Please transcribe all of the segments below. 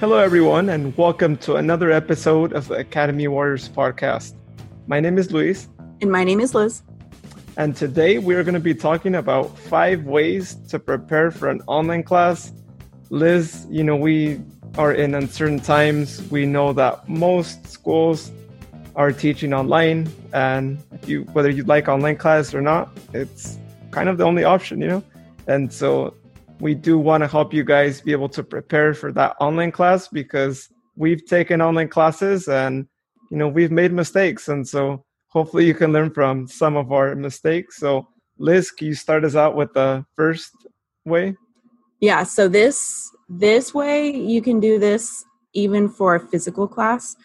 Hello, everyone, and welcome to another episode of the Academy Warriors podcast. My name is Luis. And my name is Liz. And today we're going to be talking about five ways to prepare for an online class. Liz, you know, we are in uncertain times. We know that most schools are teaching online, and you, whether you like online class or not, it's kind of the only option, you know? And so we do want to help you guys be able to prepare for that online class because we've taken online classes and you know we've made mistakes. And so hopefully you can learn from some of our mistakes. So liz can you start us out with the first way? Yeah so this this way you can do this even for a physical class.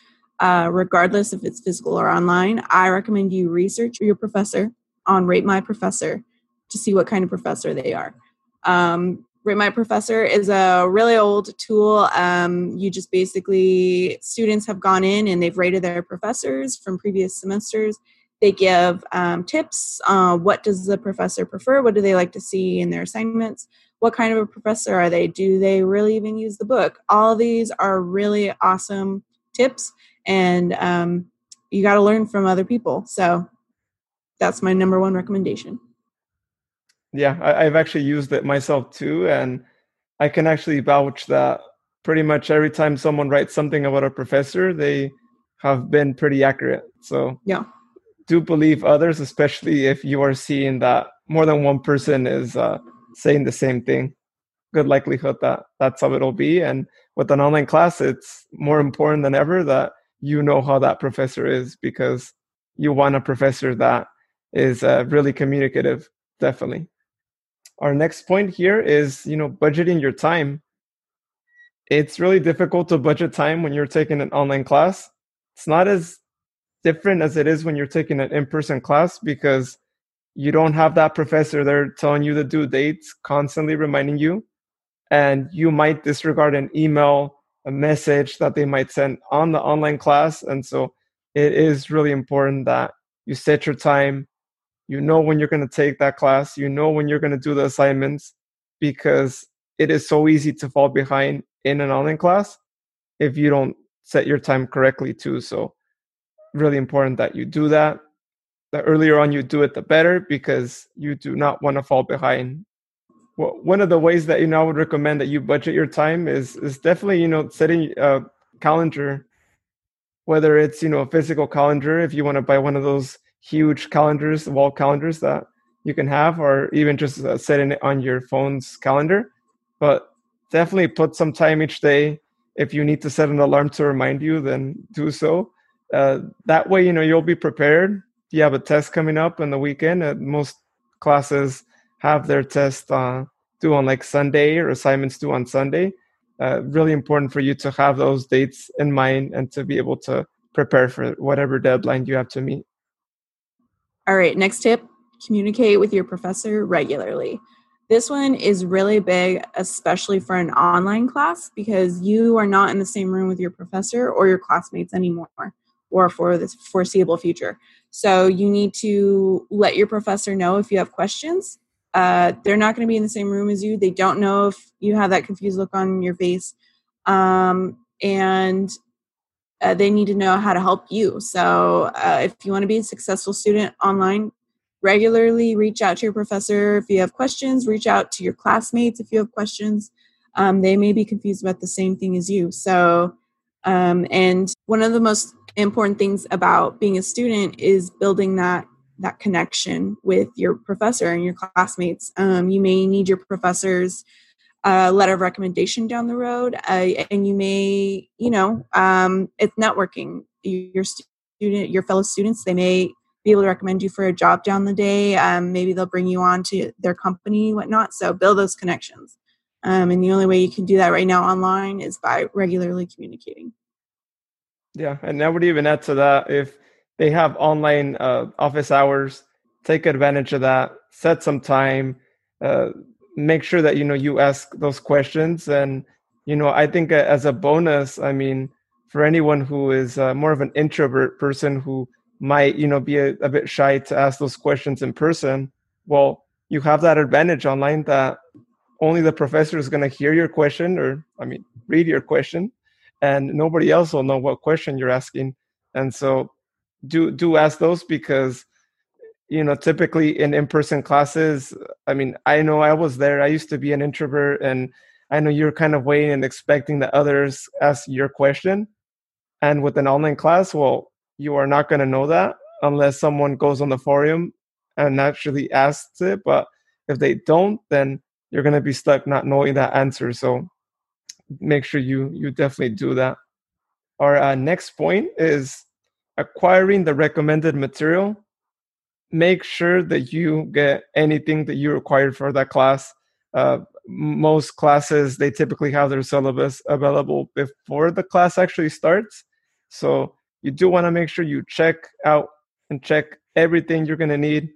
Uh, regardless if it's physical or online i recommend you research your professor on rate my professor to see what kind of professor they are. Um, My Professor is a really old tool. Um, you just basically, students have gone in and they've rated their professors from previous semesters. They give um, tips. Uh, what does the professor prefer? What do they like to see in their assignments? What kind of a professor are they? Do they really even use the book? All of these are really awesome tips, and um, you got to learn from other people. So that's my number one recommendation yeah I, have actually used it myself too and i can actually vouch that pretty much every time someone writes something about a professor they have been pretty accurate. So yeah. do believe others especially if you are seeing that more than one person is uh, saying the same thing. Good likelihood that that's how it'll be and with an online class it's more important than ever that you know how that professor is because you want a professor that is uh, really communicative definitely our next point here is you know budgeting your time. It's really difficult to budget time when you're taking an online class. It's not as different as it is when you're taking an in-person class because you don't have that professor there telling you the due dates constantly reminding you. And you might disregard an email a message that they might send on the online class. And so it is really important that you set your time you know when you're going to take that class. You know when you're going to do the assignments because it is so easy to fall behind in an online class if you don't set your time correctly too. So really important that you do that. The earlier on you do it the better because you do not want to fall behind. Well, one of the ways that you know I would recommend that you budget your time is is definitely you know setting a calendar whether it's you know a physical calendar if you want to buy one of those huge calendars, wall calendars that you can have, or even just uh, setting it on your phone's calendar. But definitely put some time each day. If you need to set an alarm to remind you, then do so. Uh, that way, you know you'll be prepared. You have a test coming up on the weekend. Uh, most classes have their test uh, due on like Sunday or assignments due on Sunday. Uh, really important for you to have those dates in mind and to be able to prepare for whatever deadline you have to meet. All right, next tip communicate with your professor regularly. This one is really big, especially for an online class, because you are not in the same room with your professor or your classmates anymore, or for the foreseeable future. So you need to let your professor know if you have questions. Uh, they're not going to be in the same room as you. They don't know if you have that confused look on your face. Um, and uh, they need to know how to help you. So, uh, if you want to be a successful student online, regularly reach out to your professor. If you have questions, reach out to your classmates if you have questions. Um, they may be confused about the same thing as you. So, um, and one of the most important things about being a student is building that that connection with your professor and your classmates. Um, you may need your professors a letter of recommendation down the road uh, and you may you know um, it's networking. Your student your fellow students they may be able to recommend you for a job down the day um, maybe they'll bring you on to their company whatnot so build those connections. Um, and the only way you can do that right now online is by regularly communicating. Yeah and I would even add to that if they have online uh, office hours take advantage of that set some time uh, make sure that you know you ask those questions and you know i think as a bonus i mean for anyone who is uh, more of an introvert person who might you know be a, a bit shy to ask those questions in person well you have that advantage online that only the professor is going to hear your question or i mean read your question and nobody else will know what question you're asking. And so do do ask those because you know typically in in-person classes i mean i know i was there. I used to be an introvert and i know you're kind of waiting and expecting that others ask your question. And with an online class well you are not going to know that unless someone goes on the forum and actually asks it. But if they don't then you're going to be stuck not knowing that answer. So make sure you you definitely do that. Our uh, next point is acquiring the recommended material make sure that you get anything that you require for that class. Uh, most classes they typically have their syllabus available before the class actually starts. So you do want to make sure you check out and check everything you're going to need.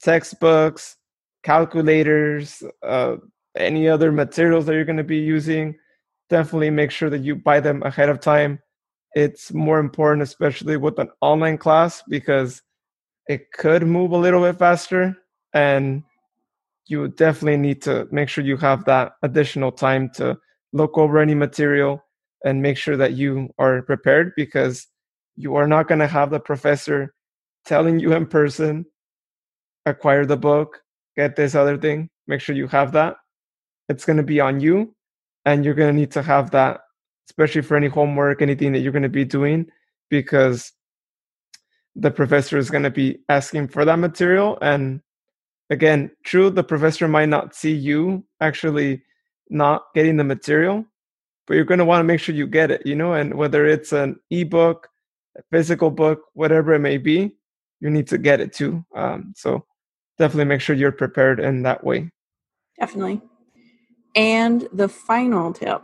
Textbooks calculators uh, any other materials that you're going to be using. Definitely make sure that you buy them ahead of time. It's more important especially with an online class because it could move a little bit faster and you definitely need to make sure you have that additional time to look over any material and make sure that you are prepared because you are not going to have the professor telling you in person acquire the book get this other thing make sure you have that. It's going to be on you and you're going to need to have that especially for any homework anything that you're going to be doing because the professor is going to be asking for that material and again true the professor might not see you actually not getting the material but you're going to want to make sure you get it you know and whether it's an ebook a physical book whatever it may be you need to get it too um, so definitely make sure you're prepared in that way. Definitely. And the final tip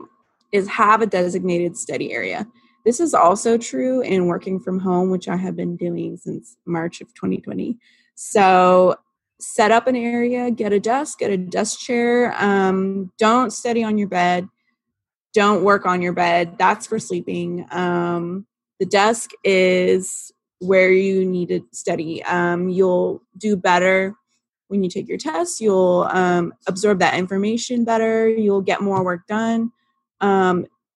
is have a designated study area this is also true in working from home, which I have been doing since March of 2020. So set up an area, get a desk, get a desk chair. Um, don't study on your bed. Don't work on your bed. That's for sleeping. Um, the desk is where you need to study. Um, you'll do better when you take your test. You'll um, absorb that information better. You'll get more work done.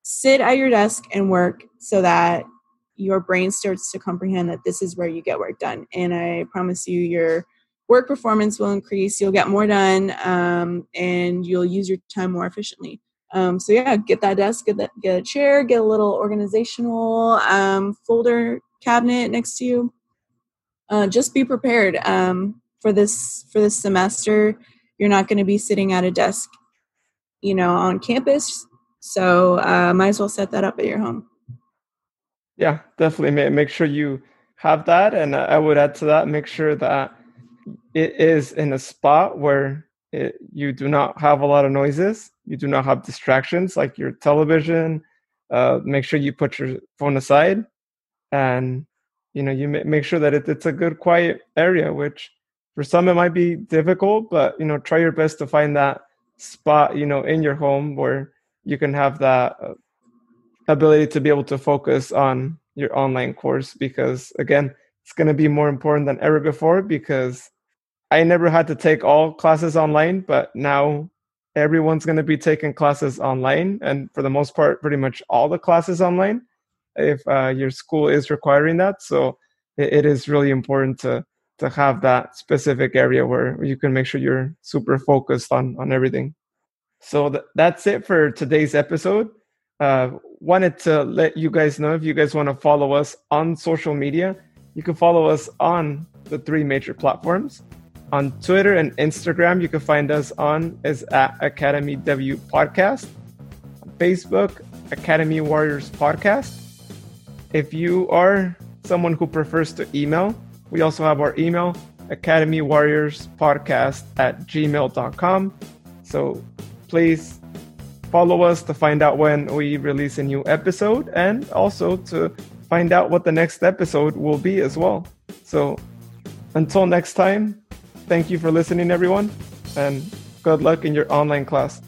Sit at your desk and work so that your brain starts to comprehend that this is where you get work done. And I promise you, your work performance will increase. You'll get more done, um, and you'll use your time more efficiently. Um, so yeah, get that desk, get that, get a chair, get a little organizational um, folder cabinet next to you. Uh, just be prepared um, for this for this semester. You're not going to be sitting at a desk, you know, on campus. So uh, might as well set that up at your home. Yeah, definitely. Make sure you have that, and I would add to that: make sure that it is in a spot where it, you do not have a lot of noises, you do not have distractions like your television. Uh, make sure you put your phone aside, and you know you make sure that it, it's a good quiet area. Which for some it might be difficult, but you know try your best to find that spot you know in your home where you can have that ability to be able to focus on your online course because again it's going to be more important than ever before because i never had to take all classes online but now everyone's going to be taking classes online and for the most part pretty much all the classes online if uh, your school is requiring that. So it, it is really important to to have that specific area where you can make sure you're super focused on on everything so th- that's it for today's episode. Uh, wanted to let you guys know if you guys want to follow us on social media, you can follow us on the three major platforms. On Twitter and Instagram, you can find us on is at Academy W Podcast. Facebook, Academy Warriors Podcast. If you are someone who prefers to email, we also have our email, Academy Warriors Podcast at gmail.com. So please follow us to find out when we release a new episode and also to find out what the next episode will be as well. So until next time, thank you for listening, everyone, and good luck in your online class.